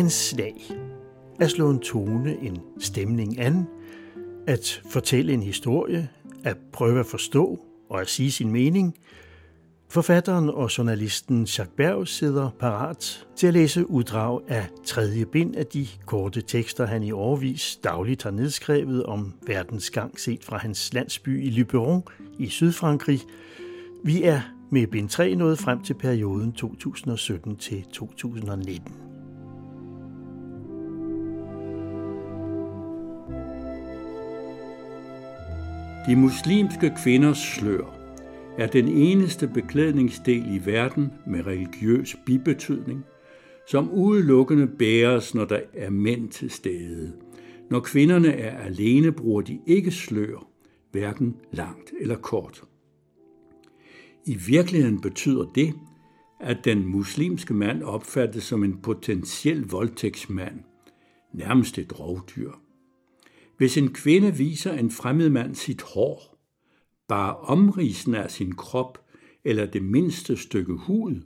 anslag. At slå en tone, en stemning an, at fortælle en historie, at prøve at forstå og at sige sin mening. Forfatteren og journalisten Jacques Berg sidder parat til at læse uddrag af tredje bind af de korte tekster, han i årvis dagligt har nedskrevet om verdens gang set fra hans landsby i Luberon i Sydfrankrig. Vi er med bind 3 nået frem til perioden 2017-2019. De muslimske kvinders slør er den eneste beklædningsdel i verden med religiøs bibetydning, som udelukkende bæres, når der er mænd til stede. Når kvinderne er alene, bruger de ikke slør, hverken langt eller kort. I virkeligheden betyder det, at den muslimske mand opfattes som en potentiel voldtægtsmand, nærmest et rovdyr. Hvis en kvinde viser en fremmed mand sit hår, bare omrisen af sin krop eller det mindste stykke hud,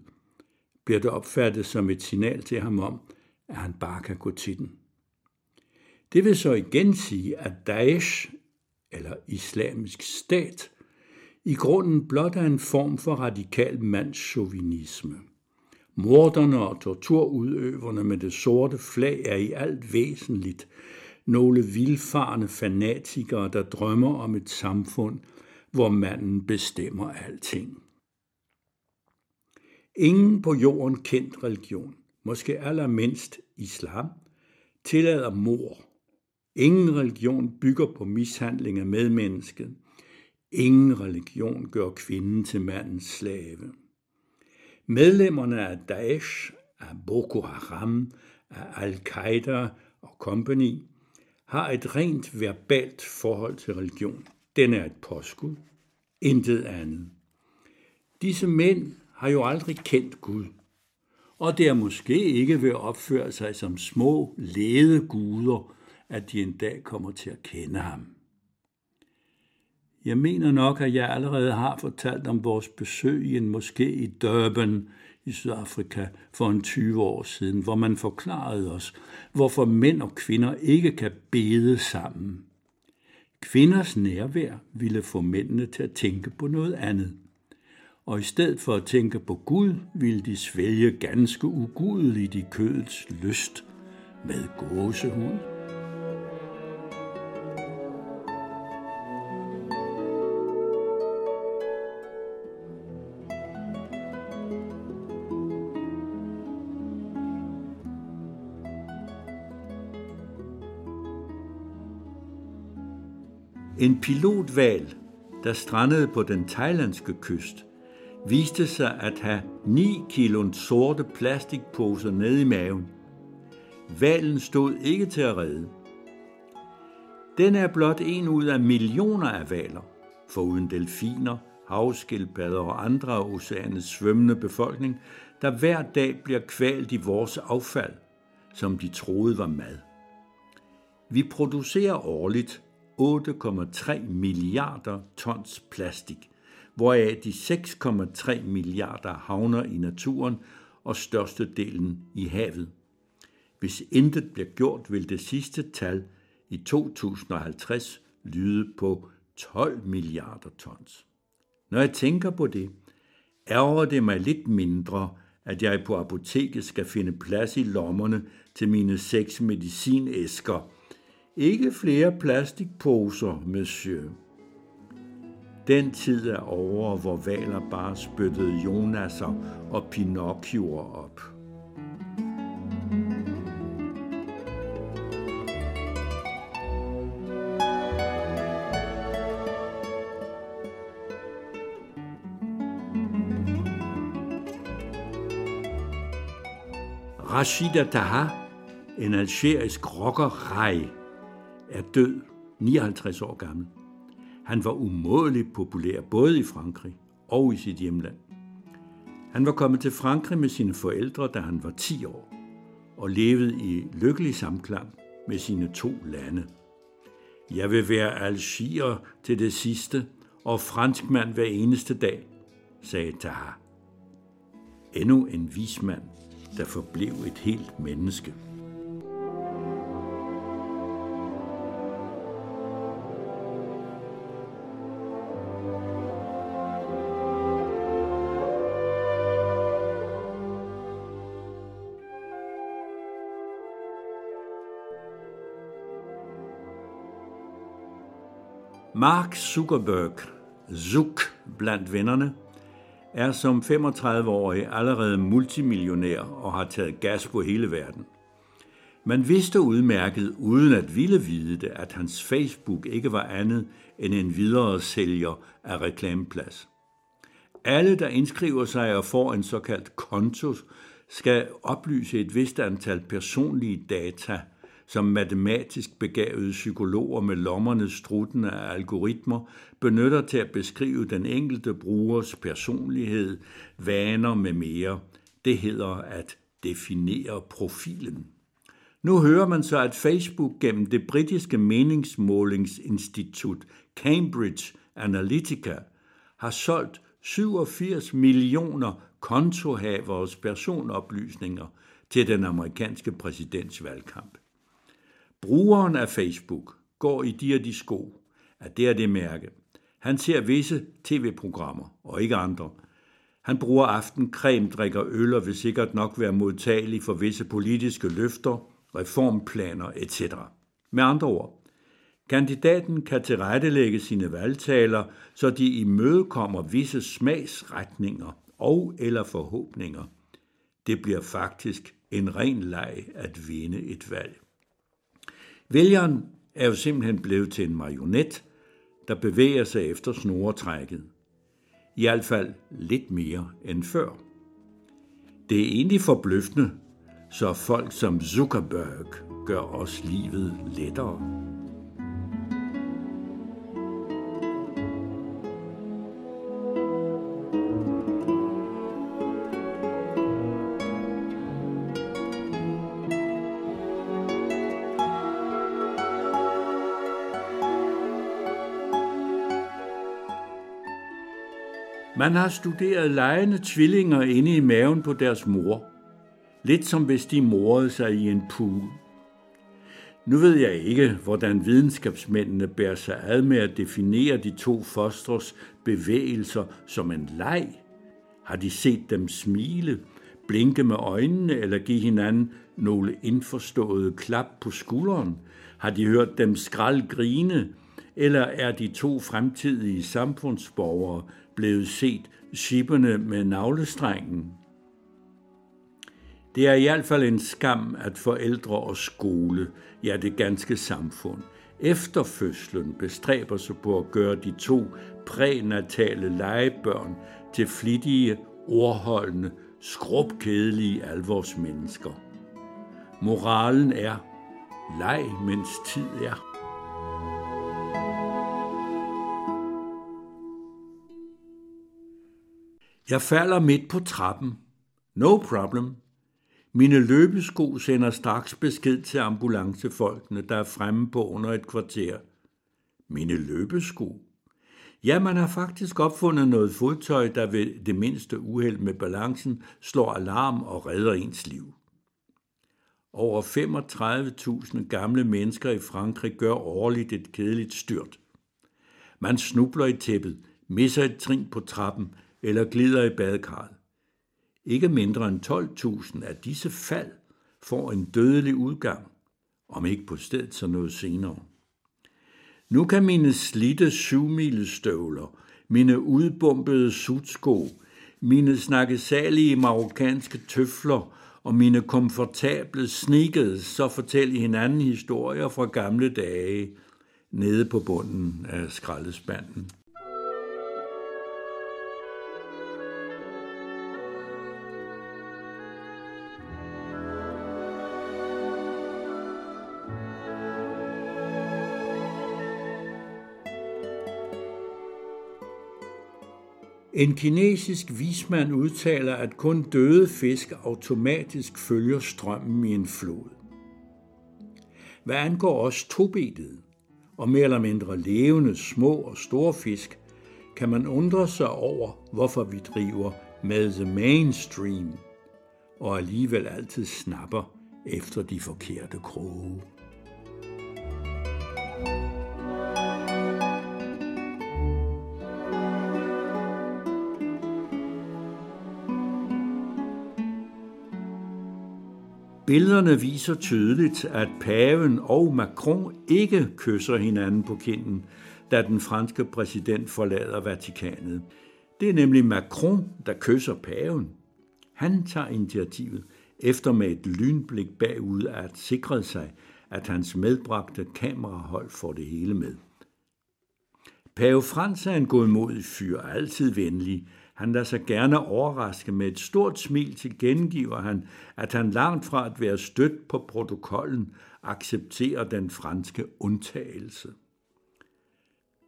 bliver det opfattet som et signal til ham om, at han bare kan gå til den. Det vil så igen sige, at Daesh, eller islamisk stat, i grunden blot er en form for radikal mandschauvinisme. Morderne og torturudøverne med det sorte flag er i alt væsentligt nogle vilfarne fanatikere, der drømmer om et samfund, hvor manden bestemmer alting. Ingen på jorden kendt religion, måske allermindst islam, tillader mor. Ingen religion bygger på mishandling af medmennesket. Ingen religion gør kvinden til mandens slave. Medlemmerne af Daesh, af Boko Haram, af Al-Qaida og company har et rent verbalt forhold til religion. Den er et påskud, intet andet. Disse mænd har jo aldrig kendt Gud, og det er måske ikke ved at opføre sig som små, lede guder, at de en dag kommer til at kende ham. Jeg mener nok, at jeg allerede har fortalt om vores besøg i en moské i Durban i Sydafrika for en 20 år siden, hvor man forklarede os, hvorfor mænd og kvinder ikke kan bede sammen. Kvinders nærvær ville få mændene til at tænke på noget andet. Og i stedet for at tænke på Gud, ville de svælge ganske ugudeligt i kødets lyst med gåsehud. En pilotval, der strandede på den thailandske kyst, viste sig at have 9 kilo sorte plastikposer nede i maven. Valen stod ikke til at redde. Den er blot en ud af millioner af valer, foruden delfiner, havskildpadder og andre af oceanets svømmende befolkning, der hver dag bliver kvalt i vores affald, som de troede var mad. Vi producerer årligt 8,3 milliarder tons plastik, hvoraf de 6,3 milliarder havner i naturen og størstedelen i havet. Hvis intet bliver gjort, vil det sidste tal i 2050 lyde på 12 milliarder tons. Når jeg tænker på det, ærger det mig lidt mindre, at jeg på apoteket skal finde plads i lommerne til mine seks medicinæsker – ikke flere plastikposer, monsieur. Den tid er over, hvor valer bare spyttede Jonasser og Pinocchioer op. Rashida Taha, en algerisk rockerrej, er død, 59 år gammel. Han var umådeligt populær både i Frankrig og i sit hjemland. Han var kommet til Frankrig med sine forældre, da han var 10 år, og levede i lykkelig samklang med sine to lande. Jeg vil være algier til det sidste, og franskmand hver eneste dag, sagde Taha. Endnu en vismand, der forblev et helt menneske. Mark Zuckerberg, Zuck blandt vennerne, er som 35-årig allerede multimillionær og har taget gas på hele verden. Man vidste udmærket, uden at ville vide det, at hans Facebook ikke var andet end en videre sælger af reklameplads. Alle, der indskriver sig og får en såkaldt konto, skal oplyse et vist antal personlige data, som matematisk begavede psykologer med lommerne struttende af algoritmer benytter til at beskrive den enkelte brugers personlighed, vaner med mere. Det hedder at definere profilen. Nu hører man så, at Facebook gennem det britiske meningsmålingsinstitut Cambridge Analytica har solgt 87 millioner kontohaveres personoplysninger til den amerikanske præsidentsvalgkamp. Brugeren af Facebook går i de og de sko, at det er det mærke. Han ser visse tv-programmer, og ikke andre. Han bruger aftencreme, drikker øl og vil sikkert nok være modtagelig for visse politiske løfter, reformplaner etc. Med andre ord, kandidaten kan tilrettelægge sine valgtaler, så de imødekommer visse smagsretninger og eller forhåbninger. Det bliver faktisk en ren leg at vinde et valg. Vælgeren er jo simpelthen blevet til en marionet, der bevæger sig efter snoretrækket. I hvert fald lidt mere end før. Det er egentlig forbløffende, så folk som Zuckerberg gør os livet lettere. Man har studeret lejende tvillinger inde i maven på deres mor. Lidt som hvis de morede sig i en pool. Nu ved jeg ikke, hvordan videnskabsmændene bærer sig ad med at definere de to fostres bevægelser som en leg. Har de set dem smile, blinke med øjnene eller give hinanden nogle indforståede klap på skulderen? Har de hørt dem skrald grine? Eller er de to fremtidige samfundsborgere blevet set skipperne med navlestrengen. Det er i hvert fald en skam, at forældre og skole, ja det ganske samfund, efter fødslen bestræber sig på at gøre de to prænatale legebørn til flittige, ordholdende, skrubkedelige alvorsmennesker. Moralen er, leg mens tid er. Jeg falder midt på trappen. No problem. Mine løbesko sender straks besked til ambulancefolkene, der er fremme på under et kvarter. Mine løbesko? Ja, man har faktisk opfundet noget fodtøj, der ved det mindste uheld med balancen slår alarm og redder ens liv. Over 35.000 gamle mennesker i Frankrig gør årligt et kedeligt styrt. Man snubler i tæppet, misser et trin på trappen, eller glider i badekarret. Ikke mindre end 12.000 af disse fald får en dødelig udgang, om ikke på stedet så noget senere. Nu kan mine slitte syvmilestøvler, mine udbumpede sutsko, mine snakkesalige marokkanske tøfler og mine komfortable sneakers så fortælle hinanden historier fra gamle dage nede på bunden af skraldespanden. En kinesisk vismand udtaler, at kun døde fisk automatisk følger strømmen i en flod. Hvad angår os tobetede og mere eller mindre levende små og store fisk, kan man undre sig over, hvorfor vi driver med the mainstream og alligevel altid snapper efter de forkerte kroge. Billederne viser tydeligt, at paven og Macron ikke kysser hinanden på kinden, da den franske præsident forlader Vatikanet. Det er nemlig Macron, der kysser paven. Han tager initiativet efter med et lynblik bagud at sikre sig, at hans medbragte kamerahold får det hele med. Pave Frans er en godmodig fyr, altid venlig. Han lader sig gerne overraske med et stort smil til gengiver han, at han langt fra at være stødt på protokollen accepterer den franske undtagelse.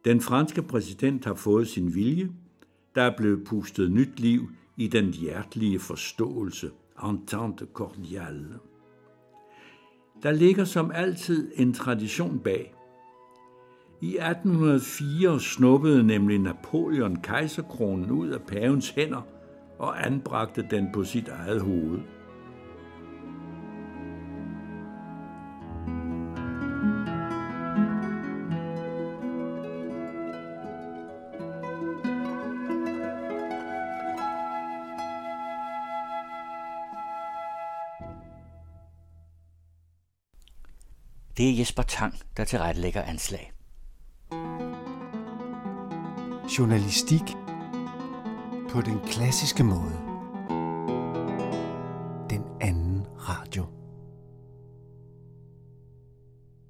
Den franske præsident har fået sin vilje. Der er blevet pustet nyt liv i den hjertelige forståelse, entente cordiale. Der ligger som altid en tradition bag. I 1804 snuppede nemlig Napoleon kejserkronen ud af pavens hænder og anbragte den på sit eget hoved. Det er Jesper Tang, der tilrettelægger anslag. Journalistik på den klassiske måde.